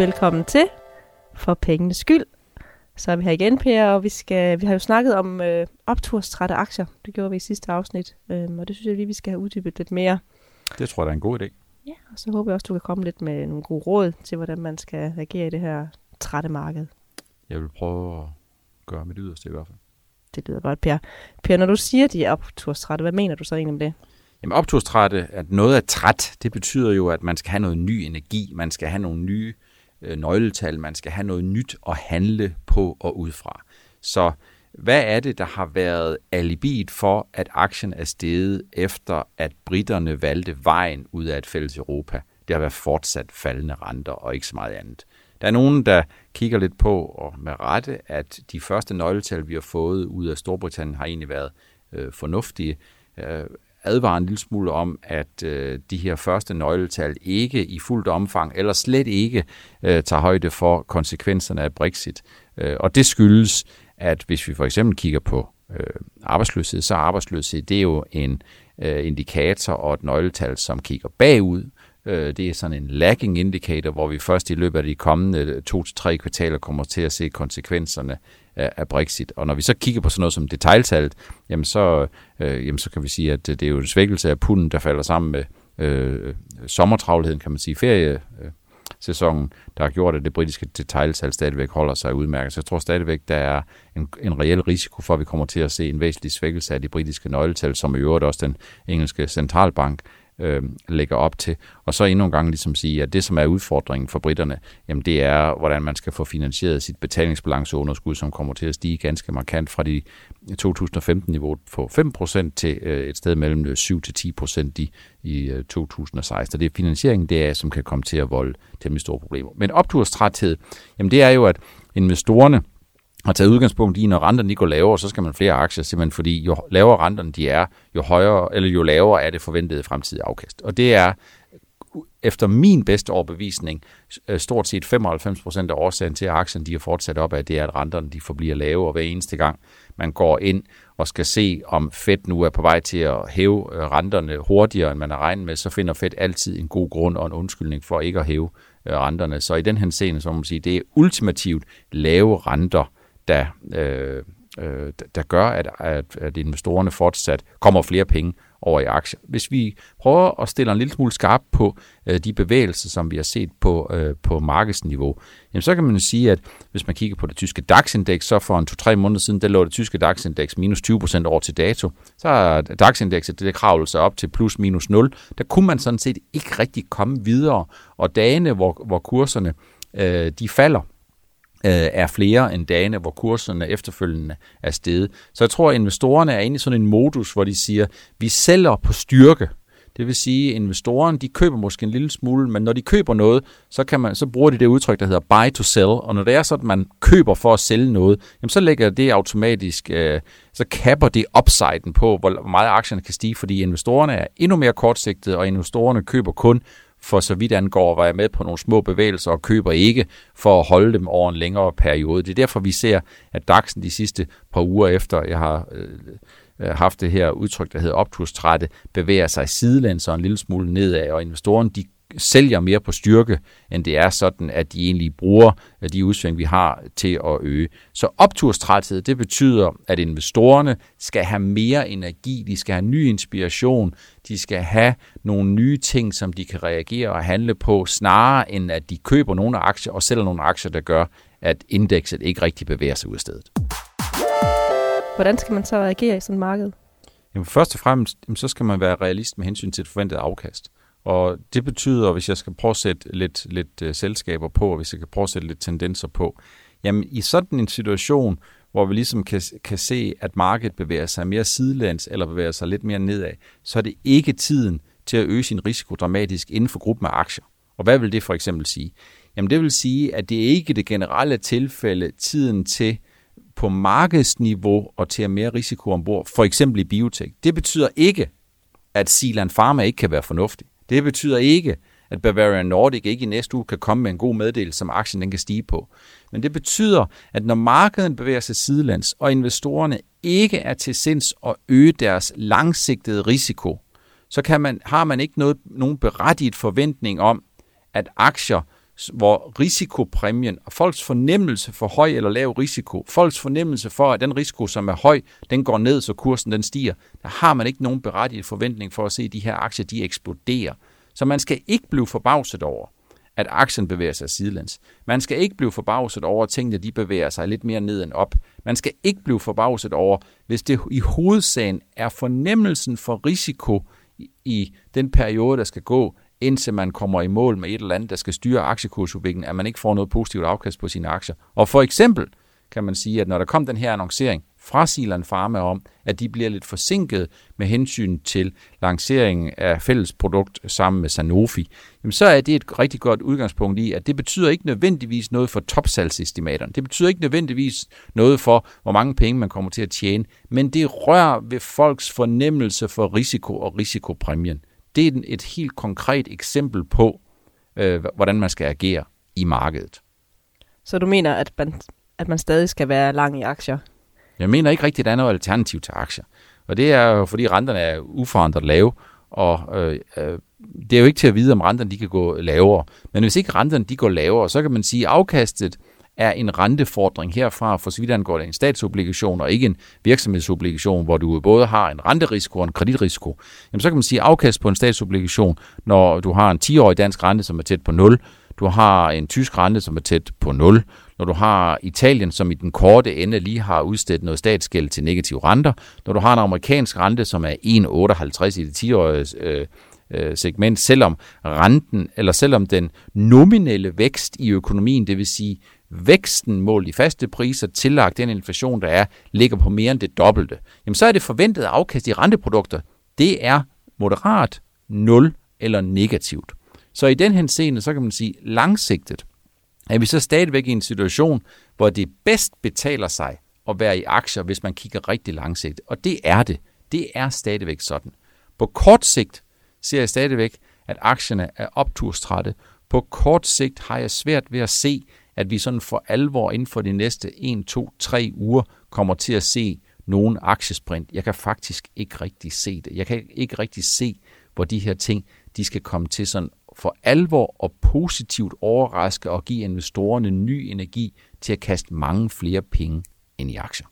Velkommen til For pengenes skyld. Så er vi her igen, Per, og vi, skal, vi har jo snakket om øh, opturstrætte aktier. Det gjorde vi i sidste afsnit, øhm, og det synes jeg lige, vi skal have uddybet lidt mere. Det tror jeg, der er en god idé. Ja, og så håber jeg også, du kan komme lidt med nogle gode råd til, hvordan man skal reagere i det her trætte marked. Jeg vil prøve at gøre mit yderste i hvert fald. Det lyder godt, Per. Per, når du siger, de er opturstrætte, hvad mener du så egentlig med det? Jamen opturstrætte, at noget er træt, det betyder jo, at man skal have noget ny energi, man skal have nogle nye øh, Øh, nøgletal, man skal have noget nyt at handle på og ud fra. Så hvad er det, der har været alibiet for, at aktien er steget efter, at britterne valgte vejen ud af et fælles Europa? Det har været fortsat faldende renter og ikke så meget andet. Der er nogen, der kigger lidt på, og med rette, at de første nøgletal, vi har fået ud af Storbritannien, har egentlig været øh, fornuftige. Øh, advarer en lille smule om, at øh, de her første nøgletal ikke i fuldt omfang, eller slet ikke øh, tager højde for konsekvenserne af Brexit. Øh, og det skyldes, at hvis vi for eksempel kigger på øh, arbejdsløshed, så arbejdsløshed det er jo en øh, indikator og et nøgletal, som kigger bagud. Øh, det er sådan en lagging indicator, hvor vi først i løbet af de kommende to til tre kvartaler kommer til at se konsekvenserne af Brexit. Og når vi så kigger på sådan noget som detaljtallet, jamen så, øh, jamen så kan vi sige, at det er jo en svækkelse af punden, der falder sammen med øh, sommertravligheden, kan man sige, ferie, øh, sæsonen, der har gjort, at det britiske detaljtal stadigvæk holder sig udmærket. Så jeg tror stadigvæk, der er en, en reel risiko for, at vi kommer til at se en væsentlig svækkelse af de britiske nøgletal, som i øvrigt også den engelske centralbank øh, øh, lægger op til. Og så endnu en gang ligesom sige, at det, som er udfordringen for britterne, jamen det er, hvordan man skal få finansieret sit betalingsbalanceunderskud, som kommer til at stige ganske markant fra de 2015-niveau på 5% til øh, et sted mellem 7-10% i, i øh, 2016. Og det er finansieringen, det er, som kan komme til at volde temmelig store problemer. Men opturstræthed, jamen det er jo, at investorerne har taget udgangspunkt i, når renterne går lavere, så skal man flere aktier, simpelthen fordi jo lavere renterne de er, jo højere eller jo lavere er det forventede fremtidige afkast. Og det er efter min bedste overbevisning, øh, stort set 95% af årsagen til, at aktien de er fortsat op af, det er, at renterne de forbliver lave, og hver eneste gang man går ind og skal se, om Fed nu er på vej til at hæve øh, renterne hurtigere, end man har regnet med, så finder Fed altid en god grund og en undskyldning for ikke at hæve øh, renterne. Så i den her scene, så må man sige, det er ultimativt lave renter, der, øh, øh, der gør, at, at, at investorerne fortsat kommer flere penge over i aktier. Hvis vi prøver at stille en lille smule skarp på øh, de bevægelser, som vi har set på, øh, på markedsniveau, jamen så kan man sige, at hvis man kigger på det tyske DAX-indeks, så for en to-tre måneder siden, der lå det tyske DAX-indeks minus 20% over til dato. Så er DAX-indekset, det kravlede sig op til plus minus 0. Der kunne man sådan set ikke rigtig komme videre, og dagene, hvor, hvor kurserne øh, de falder, Øh, er flere end dagene, hvor kurserne efterfølgende er steget. Så jeg tror, at investorerne er inde i sådan en modus, hvor de siger, vi sælger på styrke. Det vil sige, at investorerne de køber måske en lille smule, men når de køber noget, så, kan man, så bruger de det udtryk, der hedder buy to sell. Og når det er sådan, at man køber for at sælge noget, jamen så lægger det automatisk, øh, så kapper det upsiden på, hvor meget aktierne kan stige, fordi investorerne er endnu mere kortsigtede, og investorerne køber kun for så vidt angår var jeg med på nogle små bevægelser og køber ikke for at holde dem over en længere periode. Det er derfor, vi ser, at DAX'en de sidste par uger efter, jeg har øh, øh haft det her udtryk, der hedder opturstrætte, bevæger sig sidelæns og en lille smule nedad, og investorerne de sælger mere på styrke, end det er sådan, at de egentlig bruger øh, de udsving, vi har til at øge. Så opturstræthed, det betyder, at investorerne skal have mere energi, de skal have ny inspiration, de skal have nogle nye ting, som de kan reagere og handle på, snarere end at de køber nogle aktier og sælger nogle aktier, der gør, at indekset ikke rigtig bevæger sig ud af stedet. Hvordan skal man så reagere i sådan et marked? Jamen først og fremmest, så skal man være realist med hensyn til et forventet afkast. Og det betyder, hvis jeg skal prøve at sætte lidt, lidt uh, selskaber på, og hvis jeg kan prøve at sætte lidt tendenser på, jamen i sådan en situation, hvor vi ligesom kan, kan se, at markedet bevæger sig mere sidelæns eller bevæger sig lidt mere nedad, så er det ikke tiden til at øge sin risiko dramatisk inden for gruppen af aktier. Og hvad vil det for eksempel sige? Jamen det vil sige, at det ikke er det generelle tilfælde tiden til på markedsniveau og til at mere risiko ombord, for eksempel i biotek. Det betyder ikke, at Silan Pharma ikke kan være fornuftig. Det betyder ikke, at Bavarian Nordic ikke i næste uge kan komme med en god meddelelse, som aktien den kan stige på. Men det betyder, at når markedet bevæger sig sidelands, og investorerne ikke er til sinds at øge deres langsigtede risiko, så kan man, har man ikke noget, nogen berettiget forventning om, at aktier, hvor risikopræmien og folks fornemmelse for høj eller lav risiko, folks fornemmelse for, at den risiko, som er høj, den går ned, så kursen den stiger, der har man ikke nogen berettiget forventning for at se, at de her aktier, de eksploderer. Så man skal ikke blive forbavset over, at aktien bevæger sig sidelæns. Man skal ikke blive forbavset over, at tingene de bevæger sig lidt mere ned end op. Man skal ikke blive forbavset over, hvis det i hovedsagen er fornemmelsen for risiko i den periode, der skal gå, indtil man kommer i mål med et eller andet, der skal styre aktiekursudviklingen, at man ikke får noget positivt afkast på sine aktier. Og for eksempel kan man sige, at når der kom den her annoncering fra Silan Pharma om, at de bliver lidt forsinket med hensyn til lanceringen af fælles produkt sammen med Sanofi, jamen så er det et rigtig godt udgangspunkt i, at det betyder ikke nødvendigvis noget for topsalgsestimaterne. Det betyder ikke nødvendigvis noget for, hvor mange penge man kommer til at tjene, men det rører ved folks fornemmelse for risiko og risikopræmien. Det er et helt konkret eksempel på, øh, hvordan man skal agere i markedet. Så du mener, at man, at man stadig skal være lang i aktier? Jeg mener ikke rigtigt, at der er noget alternativ til aktier. Og det er jo, fordi renterne er uforandret lave, og øh, øh, det er jo ikke til at vide, om renterne de kan gå lavere. Men hvis ikke renterne de går lavere, så kan man sige, at afkastet er en rentefordring herfra, for så vidt angår det en statsobligation og ikke en virksomhedsobligation, hvor du både har en renterisiko og en kreditrisiko, jamen så kan man sige afkast på en statsobligation, når du har en 10-årig dansk rente, som er tæt på 0, du har en tysk rente, som er tæt på 0, når du har Italien, som i den korte ende lige har udstedt noget statsgæld til negative renter, når du har en amerikansk rente, som er 1,58 i det 10-årige øh, øh, segment, selvom renten, eller selvom den nominelle vækst i økonomien, det vil sige væksten målt i faste priser, tillagt den inflation, der er, ligger på mere end det dobbelte, jamen så er det forventede afkast i renteprodukter, det er moderat, nul eller negativt. Så i den henseende, så kan man sige, langsigtet, er vi så stadigvæk i en situation, hvor det bedst betaler sig at være i aktier, hvis man kigger rigtig langsigtet. Og det er det. Det er stadigvæk sådan. På kort sigt ser jeg stadigvæk, at aktierne er opturstrætte. På kort sigt har jeg svært ved at se, at vi sådan for alvor inden for de næste 1, 2, 3 uger kommer til at se nogen aktiesprint. Jeg kan faktisk ikke rigtig se det. Jeg kan ikke rigtig se, hvor de her ting de skal komme til sådan for alvor og positivt overraske og give investorerne ny energi til at kaste mange flere penge ind i aktier.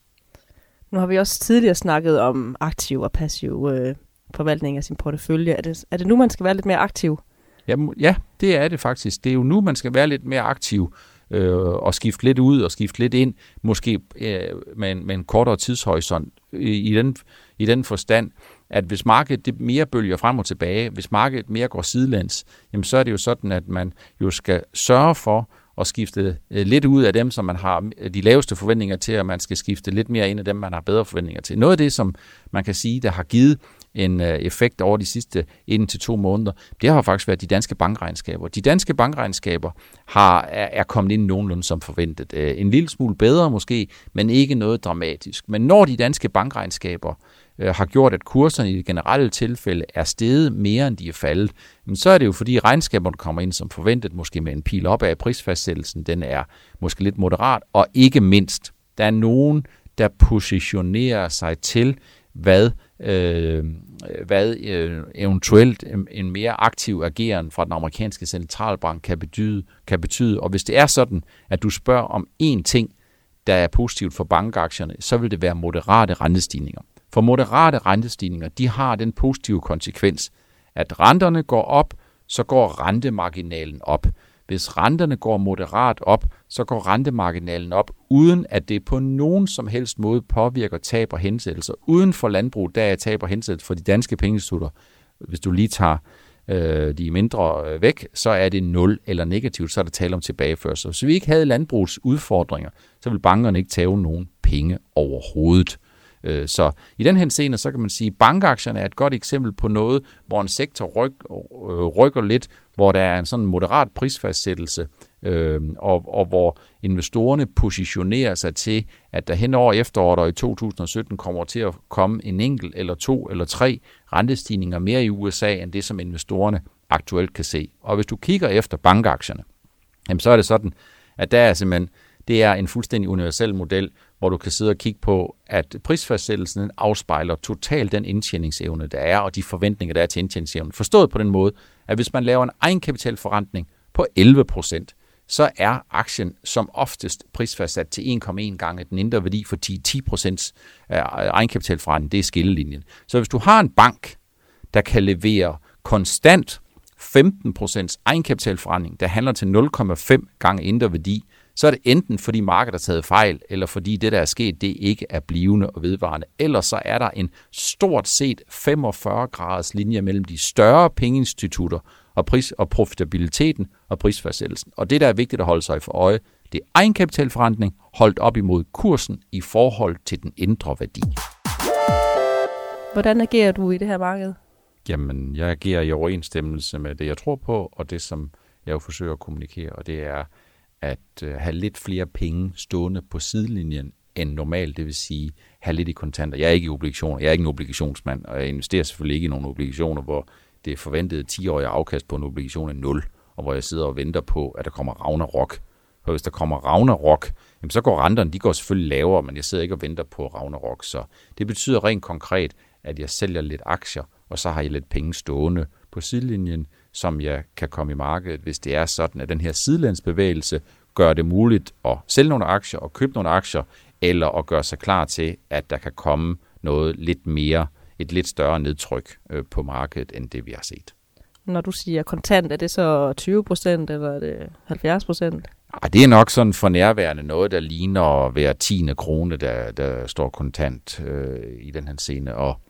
Nu har vi også tidligere snakket om aktiv og passiv øh, forvaltning af sin portefølje. Er det, er det nu, man skal være lidt mere aktiv? Ja, ja, det er det faktisk. Det er jo nu, man skal være lidt mere aktiv øh, og skifte lidt ud og skifte lidt ind, måske øh, med, en, med en kortere tidshorisont. I, i, den, I den forstand, at hvis markedet det mere bølger frem og tilbage, hvis markedet mere går sidelands, jamen så er det jo sådan, at man jo skal sørge for at skifte øh, lidt ud af dem, som man har øh, de laveste forventninger til, og man skal skifte lidt mere ind af dem, man har bedre forventninger til. Noget af det, som man kan sige, der har givet en øh, effekt over de sidste 1 til to måneder, det har faktisk været de danske bankregnskaber. De danske bankregnskaber har, er, er kommet ind nogenlunde som forventet. Øh, en lille smule bedre måske, men ikke noget dramatisk. Men når de danske bankregnskaber øh, har gjort, at kurserne i det generelle tilfælde er steget mere, end de er faldet, men så er det jo fordi regnskaberne kommer ind som forventet, måske med en pil op af prisfastsættelsen, den er måske lidt moderat, og ikke mindst, der er nogen, der positionerer sig til, hvad øh, hvad øh, eventuelt øh, en mere aktiv ageren fra den amerikanske centralbank kan betyde, kan betyde. Og hvis det er sådan, at du spørger om én ting, der er positivt for bankaktierne, så vil det være moderate rentestigninger. For moderate rentestigninger, de har den positive konsekvens, at renterne går op, så går rentemarginalen op. Hvis renterne går moderat op, så går rentemarginalen op, uden at det på nogen som helst måde påvirker tab og hensættelser. Uden for landbrug, der er tab og hensættelser for de danske pengeinstitutter. Hvis du lige tager øh, de mindre øh, væk, så er det 0 eller negativt, så er der tale om tilbageførsel. Så vi ikke havde landbrugsudfordringer, så vil bankerne ikke tage nogen penge overhovedet. Øh, så i den henseende, så kan man sige, at bankaktierne er et godt eksempel på noget, hvor en sektor ryk, øh, rykker lidt, hvor der er en sådan moderat prisfastsættelse, øh, og, og hvor investorerne positionerer sig til, at der hen over efteråret og i 2017 kommer til at komme en enkelt eller to eller tre rentestigninger mere i USA, end det som investorerne aktuelt kan se. Og hvis du kigger efter bankaktierne, jamen så er det sådan, at der er simpelthen, det er en fuldstændig universel model, hvor du kan sidde og kigge på, at prisfastsættelsen afspejler totalt den indtjeningsevne, der er, og de forventninger, der er til indtjeningsevnen. Forstået på den måde, at hvis man laver en egenkapitalforrentning på 11 procent, så er aktien som oftest prisfastsat til 1,1 gange den indre værdi for 10-10% egenkapitalforrentning. Det er skillelinjen. Så hvis du har en bank, der kan levere konstant 15% egenkapitalforrentning, der handler til 0,5 gange indre værdi, så er det enten fordi markedet har taget fejl, eller fordi det, der er sket, det ikke er blivende og vedvarende. Ellers så er der en stort set 45 graders linje mellem de større pengeinstitutter og, pris, og profitabiliteten og prisfastsættelsen. Og det, der er vigtigt at holde sig for øje, det er egenkapitalforretning holdt op imod kursen i forhold til den indre værdi. Hvordan agerer du i det her marked? Jamen, jeg agerer i overensstemmelse med det, jeg tror på, og det, som jeg jo forsøger at kommunikere, og det er at øh, have lidt flere penge stående på sidelinjen end normalt, det vil sige have lidt i kontanter. Jeg er ikke i obligationer, jeg er ikke en obligationsmand, og jeg investerer selvfølgelig ikke i nogle obligationer, hvor det forventede 10-årige afkast på en obligation er 0, og hvor jeg sidder og venter på, at der kommer Ragnarok. For hvis der kommer Ragnarok, jamen så går renterne, de går selvfølgelig lavere, men jeg sidder ikke og venter på Ragnarok. Så det betyder rent konkret, at jeg sælger lidt aktier, og så har jeg lidt penge stående på sidelinjen, som jeg kan komme i markedet, hvis det er sådan, at den her sidelandsbevægelse gør det muligt at sælge nogle aktier og købe nogle aktier, eller at gøre sig klar til, at der kan komme noget lidt mere, et lidt større nedtryk øh, på markedet, end det vi har set. Når du siger kontant, er det så 20 procent, eller er det 70 procent? Ah, det er nok sådan for nærværende noget, der ligner hver tiende krone, der, der står kontant øh, i den her scene. Og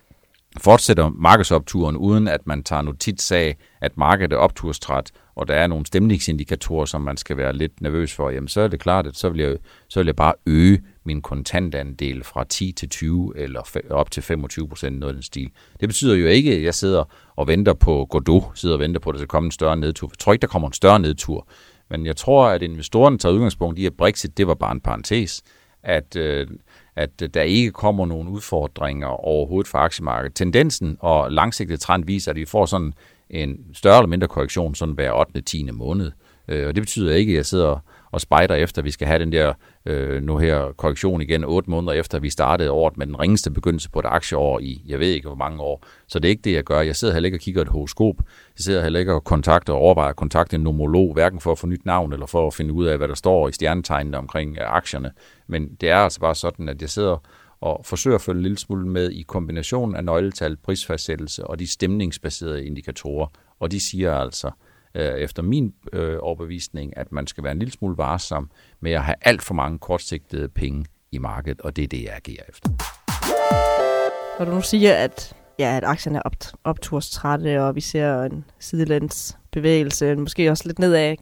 fortsætter markedsopturen, uden at man tager notits af, at markedet er opturstræt, og der er nogle stemningsindikatorer, som man skal være lidt nervøs for, jamen så er det klart, at så vil jeg, så vil jeg bare øge min kontantandel fra 10 til 20 eller op til 25 procent noget af den stil. Det betyder jo ikke, at jeg sidder og venter på Godot, sidder og venter på, at der skal komme en større nedtur. Jeg tror ikke, der kommer en større nedtur. Men jeg tror, at investorerne tager udgangspunkt i, at Brexit, det var bare en parentes. At, øh, at øh, der ikke kommer nogen udfordringer overhovedet for aktiemarkedet. Tendensen og langsigtet trend viser, at vi får sådan en større eller mindre korrektion sådan hver 8. 10. måned. Øh, og det betyder ikke, at jeg sidder og spejder efter, at vi skal have den der øh, nu her korrektion igen 8 måneder efter, at vi startede året med den ringeste begyndelse på et aktieår i, jeg ved ikke hvor mange år. Så det er ikke det, jeg gør. Jeg sidder heller ikke og kigger et horoskop. Jeg sidder heller ikke og kontakter og overvejer at kontakte en nomolog, hverken for at få nyt navn eller for at finde ud af, hvad der står i stjernetegnene omkring øh, aktierne. Men det er altså bare sådan, at jeg sidder og forsøger at følge en lille smule med i kombinationen af nøgletal, prisfastsættelse og de stemningsbaserede indikatorer. Og de siger altså, øh, efter min øh, overbevisning, at man skal være en lille smule varsom med at have alt for mange kortsigtede penge i markedet, og det er det, jeg agerer efter. Når du nu siger, at, ja, at aktierne er op, opturstrætte, og vi ser en sidelæns bevægelse, måske også lidt nedad,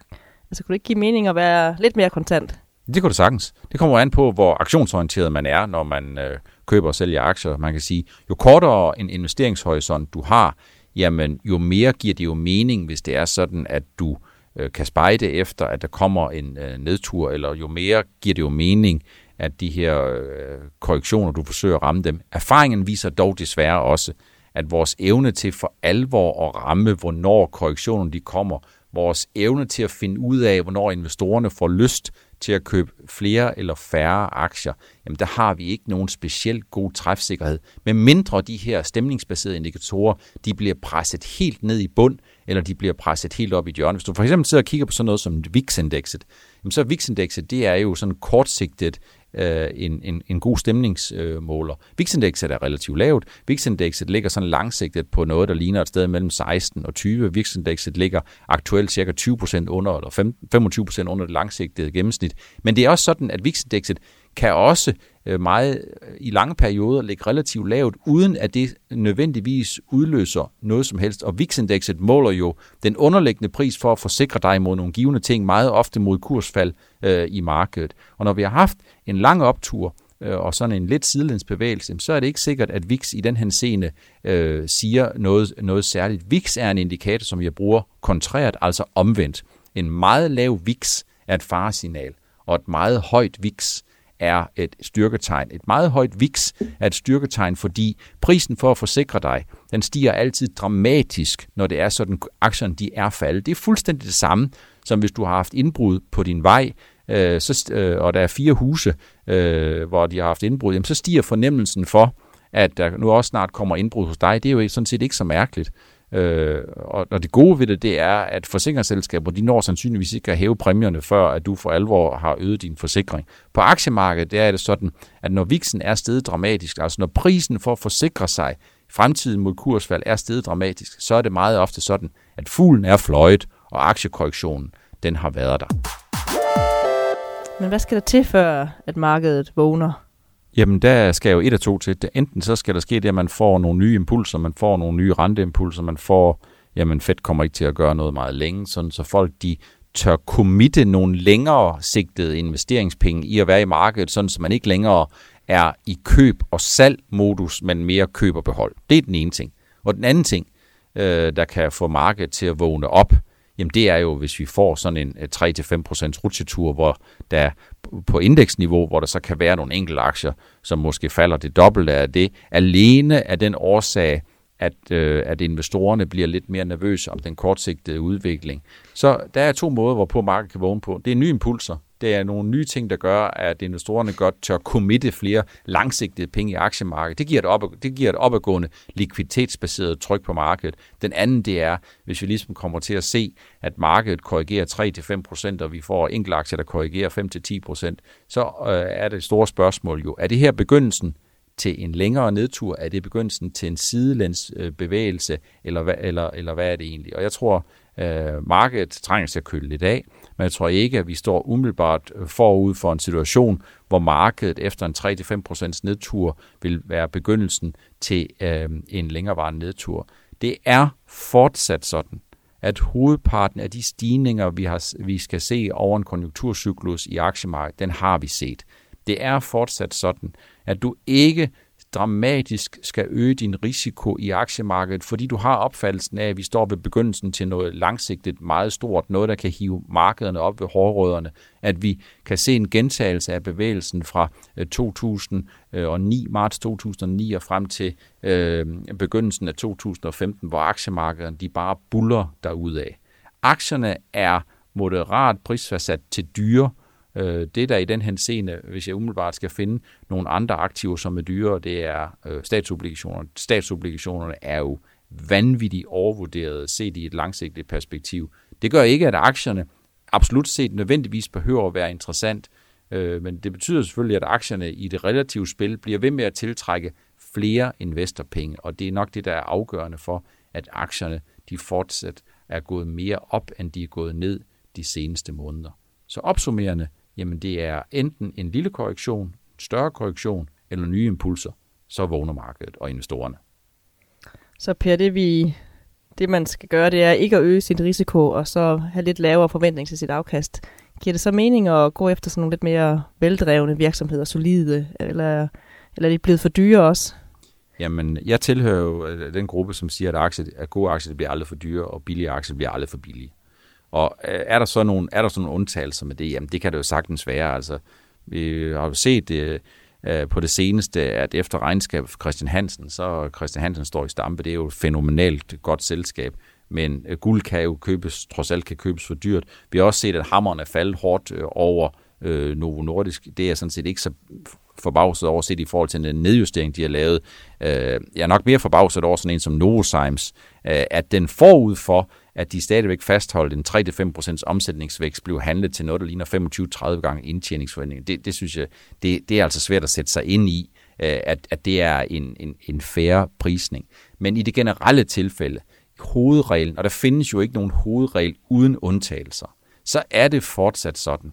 altså kunne det ikke give mening at være lidt mere kontant? Det kunne det sagtens. Det kommer an på, hvor aktionsorienteret man er, når man øh, køber og sælger aktier. Man kan sige, jo kortere en investeringshorisont du har, jamen jo mere giver det jo mening, hvis det er sådan, at du øh, kan spejde efter, at der kommer en øh, nedtur, eller jo mere giver det jo mening, at de her øh, korrektioner, du forsøger at ramme dem. Erfaringen viser dog desværre også, at vores evne til for alvor at ramme, hvornår korrektionen de kommer, vores evne til at finde ud af, hvornår investorerne får lyst til at købe flere eller færre aktier, jamen der har vi ikke nogen specielt god træfsikkerhed. Med mindre de her stemningsbaserede indikatorer, de bliver presset helt ned i bund, eller de bliver presset helt op i hjørnet. Hvis du for eksempel sidder og kigger på sådan noget som VIX-indekset, jamen så VIX-indekset, det er jo sådan kortsigtet øh, en, en, en god stemningsmåler. VIX-indekset er relativt lavt. VIX-indekset ligger sådan langsigtet på noget, der ligner et sted mellem 16 og 20. VIX-indekset ligger aktuelt cirka 20% under, eller 25% under det langsigtede gennemsnit. Men det er også sådan, at VIX-indekset kan også Øh, meget øh, i lange perioder ligge relativt lavt, uden at det nødvendigvis udløser noget som helst. Og VIX-indekset måler jo den underliggende pris for at forsikre dig mod nogle givende ting, meget ofte mod kursfald øh, i markedet. Og når vi har haft en lang optur, øh, og sådan en lidt sidelæns bevægelse, så er det ikke sikkert, at VIX i den her scene øh, siger noget, noget særligt. VIX er en indikator, som jeg bruger kontrært, altså omvendt. En meget lav VIX er et faresignal, og et meget højt VIX er et styrketegn. Et meget højt VIX er et styrketegn, fordi prisen for at forsikre dig, den stiger altid dramatisk, når det er sådan, aktierne de er faldet. Det er fuldstændig det samme, som hvis du har haft indbrud på din vej, øh, så, øh, og der er fire huse, øh, hvor de har haft indbrud, jamen, så stiger fornemmelsen for, at der nu også snart kommer indbrud hos dig. Det er jo sådan set ikke så mærkeligt. Øh, og, og det gode ved det, det er, at forsikringsselskaber, de når sandsynligvis ikke at hæve præmierne, før at du for alvor har øget din forsikring. På aktiemarkedet, der er det sådan, at når viksen er steget dramatisk, altså når prisen for at forsikre sig fremtiden mod kursfald er steget dramatisk, så er det meget ofte sådan, at fuglen er fløjet, og aktiekorrektionen, den har været der. Men hvad skal der til, før at markedet vågner? Jamen, der skal jo et af to til. Enten så skal der ske det, at man får nogle nye impulser, man får nogle nye renteimpulser, man får, jamen Fed kommer ikke til at gøre noget meget længe, sådan så folk de tør committe nogle længere sigtede investeringspenge i at være i markedet, sådan så man ikke længere er i køb- og salg-modus, men mere køb og behold. Det er den ene ting. Og den anden ting, øh, der kan få markedet til at vågne op, jamen det er jo, hvis vi får sådan en øh, 3-5% rutsjetur, hvor der på indeksniveau, hvor der så kan være nogle enkelte aktier, som måske falder det dobbelte af det, alene af den årsag, at, øh, at investorerne bliver lidt mere nervøse om den kortsigtede udvikling. Så der er to måder, hvorpå markedet kan vågne på. Det er nye impulser, det er nogle nye ting, der gør, at investorerne godt tør committe flere langsigtede penge i aktiemarkedet. Det giver et, op, det giver et opadgående likviditetsbaseret tryk på markedet. Den anden, det er, hvis vi ligesom kommer til at se, at markedet korrigerer 3-5%, og vi får enkelte aktier, der korrigerer 5-10%, så øh, er det store spørgsmål jo, er det her begyndelsen til en længere nedtur? Er det begyndelsen til en sidelæns øh, bevægelse, eller, eller, eller hvad er det egentlig? Og jeg tror, øh, markedet trænger til at køle lidt af, men jeg tror ikke, at vi står umiddelbart øh, forud for en situation, hvor markedet efter en 3-5% nedtur vil være begyndelsen til øh, en længerevarende nedtur. Det er fortsat sådan, at hovedparten af de stigninger, vi, har, vi skal se over en konjunkturcyklus i aktiemarkedet, den har vi set. Det er fortsat sådan, at du ikke dramatisk skal øge din risiko i aktiemarkedet, fordi du har opfattelsen af, at vi står ved begyndelsen til noget langsigtet meget stort, noget der kan hive markederne op ved hårrødderne, at vi kan se en gentagelse af bevægelsen fra øh, 2009, marts 2009 og frem til øh, begyndelsen af 2015, hvor aktiemarkederne de bare buller derudad. Aktierne er moderat prisfastsat til dyre, Øh, Øh, det der i den henseende, hvis jeg umiddelbart skal finde nogle andre aktiver, som er dyre, det er øh, statsobligationer. Statsobligationerne er jo vanvittigt overvurderet set i et langsigtet perspektiv. Det gør ikke, at aktierne absolut set nødvendigvis behøver at være interessant, øh, men det betyder selvfølgelig, at aktierne i det relative spil bliver ved med at tiltrække flere investorpenge, og det er nok det, der er afgørende for, at aktierne de fortsat er gået mere op, end de er gået ned de seneste måneder. Så opsummerende, jamen det er enten en lille korrektion, en større korrektion eller nye impulser, så vågner markedet og investorerne. Så Per, det, vi, det man skal gøre, det er ikke at øge sin risiko, og så have lidt lavere forventning til sit afkast. Giver det så mening at gå efter sådan nogle lidt mere veldrevne virksomheder, solide, eller, eller er de blevet for dyre også? Jamen, jeg tilhører jo øh, den gruppe, som siger, at, aktier, at gode aktier bliver aldrig for dyre, og billige aktier bliver aldrig for billige. Og øh, er der så nogle, er der så nogle undtagelser med det? Jamen, det kan det jo sagtens være. Altså, vi har jo set det øh, på det seneste, at efter regnskab for Christian Hansen, så Christian Hansen står i stampe. Det er jo et fænomenalt godt selskab. Men øh, guld kan jo købes, trods alt kan købes for dyrt. Vi har også set, at hammeren er faldet hårdt øh, over øh, Novo Nordisk. Det er sådan set ikke så forbavset over set i forhold til den nedjustering, de har lavet. Øh, jeg er nok mere forbavset over sådan en som Novozymes, øh, at den forud for, at de stadigvæk fastholdt en 3-5% omsætningsvækst, blev handlet til noget, der ligner 25-30 gange indtjeningsforventning. Det, det synes jeg, det, det er altså svært at sætte sig ind i, øh, at, at det er en, en, en færre prisning. Men i det generelle tilfælde, hovedreglen, og der findes jo ikke nogen hovedregel uden undtagelser, så er det fortsat sådan,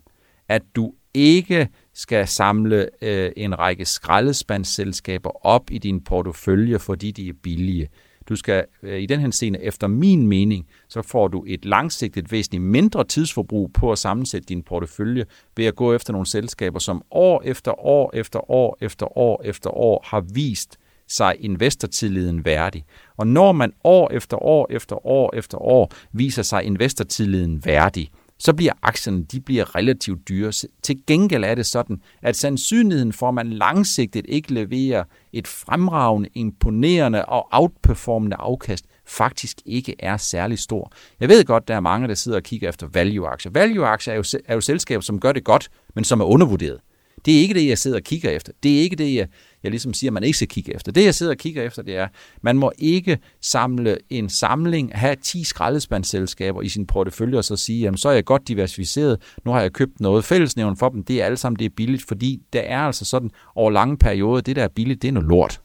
at du ikke skal samle øh, en række skraldespandsselskaber op i din portefølje, fordi de er billige. Du skal øh, i den henseende, efter min mening, så får du et langsigtet væsentligt mindre tidsforbrug på at sammensætte din portefølje ved at gå efter nogle selskaber, som år efter år efter år efter år efter år har vist sig investortilliden værdig. Og når man år efter år efter år efter år viser sig investortilliden værdig, så bliver aktierne de bliver relativt dyre. Til gengæld er det sådan, at sandsynligheden for, at man langsigtet ikke leverer et fremragende, imponerende og outperformende afkast, faktisk ikke er særlig stor. Jeg ved godt, der er mange, der sidder og kigger efter value-aktier. Value-aktier er jo, er jo selskaber, som gør det godt, men som er undervurderet. Det er ikke det, jeg sidder og kigger efter. Det er ikke det, jeg, jeg ligesom siger, man ikke skal kigge efter. Det, jeg sidder og kigger efter, det er, man må ikke samle en samling, have 10 skraldespandsselskaber i sin portefølje, og så sige, jamen så er jeg godt diversificeret, nu har jeg købt noget fællesnævn for dem, det er alle sammen det er billigt, fordi der er altså sådan over lange perioder, det der er billigt, det er noget lort.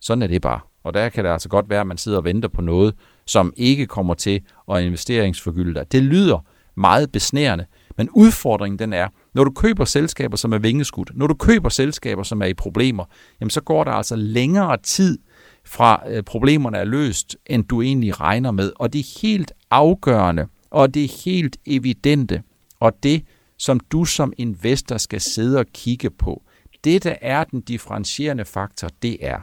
Sådan er det bare. Og der kan det altså godt være, at man sidder og venter på noget, som ikke kommer til at investeringsforgylde dig. Det lyder meget besnærende, men udfordringen den er, når du køber selskaber, som er vingeskudt, når du køber selskaber, som er i problemer, jamen så går der altså længere tid fra øh, problemerne er løst, end du egentlig regner med. Og det er helt afgørende, og det er helt evidente, og det, som du som investor skal sidde og kigge på, det der er den differentierende faktor, det er,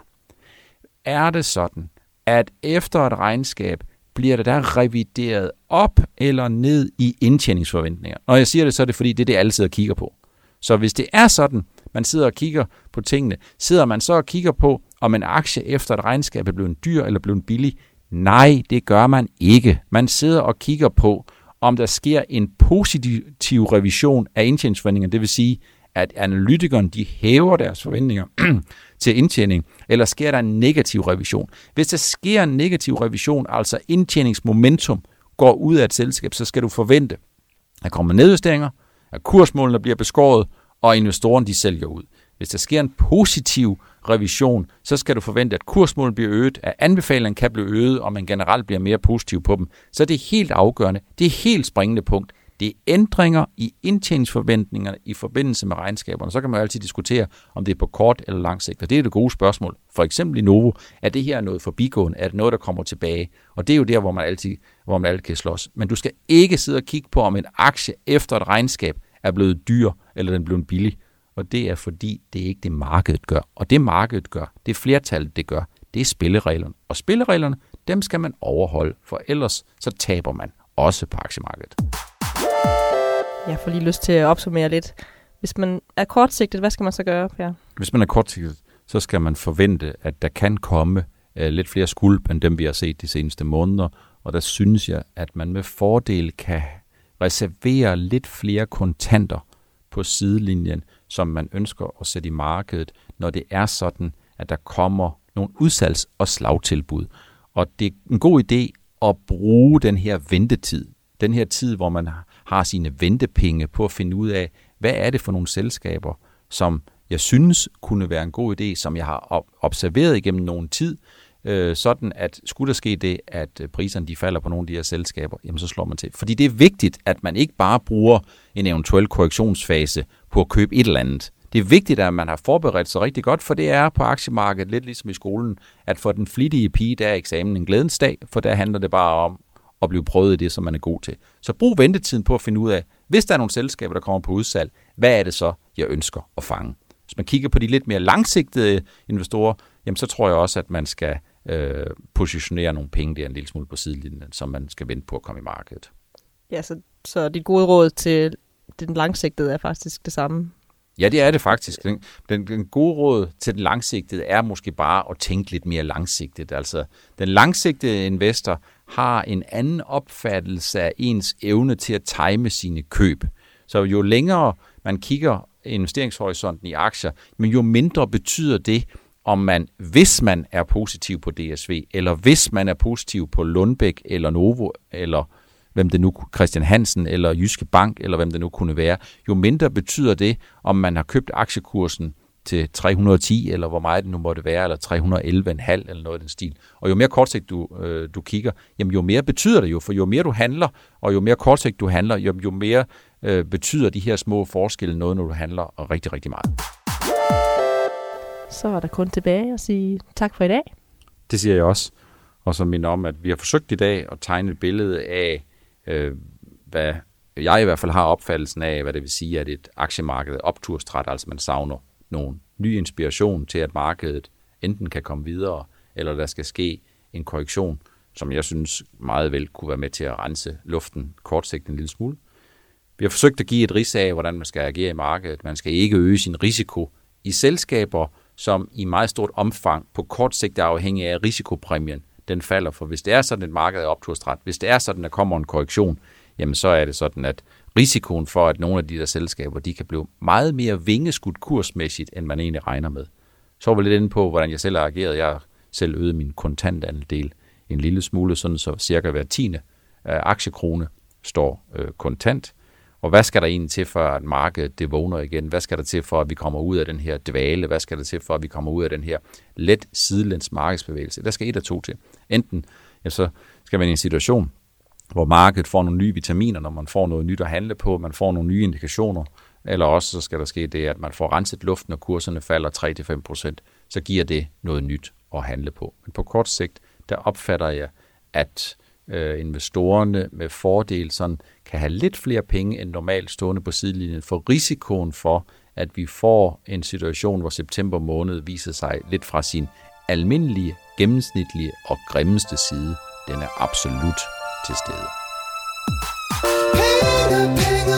er det sådan, at efter et regnskab bliver det der revideret op eller ned i indtjeningsforventninger. Når jeg siger det, så er det fordi, det er det, alle sidder og kigger på. Så hvis det er sådan, man sidder og kigger på tingene, sidder man så og kigger på, om en aktie efter et regnskab er blevet dyr eller blevet billig? Nej, det gør man ikke. Man sidder og kigger på, om der sker en positiv revision af indtjeningsforventningerne, det vil sige, at analytikerne de hæver deres forventninger til indtjening, eller sker der en negativ revision? Hvis der sker en negativ revision, altså indtjeningsmomentum går ud af et selskab, så skal du forvente, at kommer nedjusteringer, at kursmålene bliver beskåret, og investorerne de sælger ud. Hvis der sker en positiv revision, så skal du forvente, at kursmålet bliver øget, at anbefalingen kan blive øget, og man generelt bliver mere positiv på dem. Så det er helt afgørende. Det er helt springende punkt. Det er ændringer i indtjeningsforventningerne i forbindelse med regnskaberne. Så kan man jo altid diskutere, om det er på kort eller lang sigt. Og det er det gode spørgsmål. For eksempel i Novo, er det her noget forbigående? Er det noget, der kommer tilbage? Og det er jo der, hvor man altid, hvor man altid kan slås. Men du skal ikke sidde og kigge på, om en aktie efter et regnskab er blevet dyr, eller den er blevet billig. Og det er fordi, det er ikke det, markedet gør. Og det markedet gør, det flertallet det gør, det er spillereglerne. Og spillereglerne, dem skal man overholde, for ellers så taber man også på aktiemarkedet. Jeg får lige lyst til at opsummere lidt. Hvis man er kortsigtet, hvad skal man så gøre, Per? Hvis man er kortsigtet, så skal man forvente, at der kan komme uh, lidt flere skuld end dem, vi har set de seneste måneder. Og der synes jeg, at man med fordel kan reservere lidt flere kontanter på sidelinjen, som man ønsker at sætte i markedet, når det er sådan, at der kommer nogle udsalgs- og slagtilbud. Og det er en god idé at bruge den her ventetid, den her tid, hvor man har sine ventepenge på at finde ud af, hvad er det for nogle selskaber, som jeg synes kunne være en god idé, som jeg har observeret igennem nogen tid, øh, sådan at skulle der ske det, at øh, priserne de falder på nogle af de her selskaber, jamen så slår man til. Fordi det er vigtigt, at man ikke bare bruger en eventuel korrektionsfase på at købe et eller andet. Det er vigtigt, at man har forberedt sig rigtig godt, for det er på aktiemarkedet, lidt ligesom i skolen, at for den flittige pige, der er eksamen en glædens dag, for der handler det bare om at blive prøvet i det, som man er god til. Så brug ventetiden på at finde ud af, hvis der er nogle selskaber, der kommer på udsalg, hvad er det så, jeg ønsker at fange? Hvis man kigger på de lidt mere langsigtede investorer, jamen så tror jeg også, at man skal øh, positionere nogle penge der en lille smule på sidelinjen, som man skal vente på at komme i markedet. Ja, så, så dit gode råd til den langsigtede er faktisk det samme? Ja, det er det faktisk. Den, den, den gode råd til den langsigtede er måske bare at tænke lidt mere langsigtet. Altså, den langsigtede investor har en anden opfattelse af ens evne til at time sine køb. Så jo længere man kigger investeringshorisonten i aktier, men jo mindre betyder det, om man, hvis man er positiv på DSV, eller hvis man er positiv på Lundbæk, eller Novo, eller hvem det nu, Christian Hansen, eller Jyske Bank, eller hvem det nu kunne være, jo mindre betyder det, om man har købt aktiekursen til 310, eller hvor meget det nu måtte være, eller 311,5, eller noget i den stil. Og jo mere kortsigt du, øh, du kigger, jamen jo mere betyder det jo, for jo mere du handler, og jo mere kortsigt du handler, jo, jo mere øh, betyder de her små forskelle noget, når du handler rigtig, rigtig meget. Så var der kun tilbage at sige tak for i dag. Det siger jeg også. Og så minder om, at vi har forsøgt i dag at tegne et billede af, øh, hvad jeg i hvert fald har opfattelsen af, hvad det vil sige, at et aktiemarked er opturstræt, altså man savner nogle ny inspiration til, at markedet enten kan komme videre, eller der skal ske en korrektion, som jeg synes meget vel kunne være med til at rense luften kortsigtet en lille smule. Vi har forsøgt at give et ris af, hvordan man skal agere i markedet. Man skal ikke øge sin risiko i selskaber, som i meget stort omfang på kort sigt er afhængig af risikopræmien, den falder. For hvis det er sådan, et marked er opturstræt, hvis det er sådan, der kommer en korrektion, jamen så er det sådan, at risikoen for, at nogle af de der selskaber, de kan blive meget mere vingeskudt kursmæssigt, end man egentlig regner med. Så var vi lidt inde på, hvordan jeg selv har ageret. Jeg har selv øget min kontantandel en lille smule, sådan så cirka hver tiende aktiekrone står øh, kontant. Og hvad skal der egentlig til, for at markedet det vågner igen? Hvad skal der til, for at vi kommer ud af den her dvale? Hvad skal der til, for at vi kommer ud af den her let sidelæns markedsbevægelse? Der skal et af to til. Enten ja, så skal man i en situation, hvor markedet får nogle nye vitaminer, når man får noget nyt at handle på, man får nogle nye indikationer, eller også så skal der ske det, at man får renset luften, og kurserne falder 3-5%, så giver det noget nyt at handle på. Men på kort sigt, der opfatter jeg, at øh, investorerne med fordel sådan kan have lidt flere penge end normalt stående på sidelinjen, for risikoen for, at vi får en situation, hvor september måned viser sig lidt fra sin almindelige, gennemsnitlige og grimmeste side, den er absolut til stede. Penge, penge.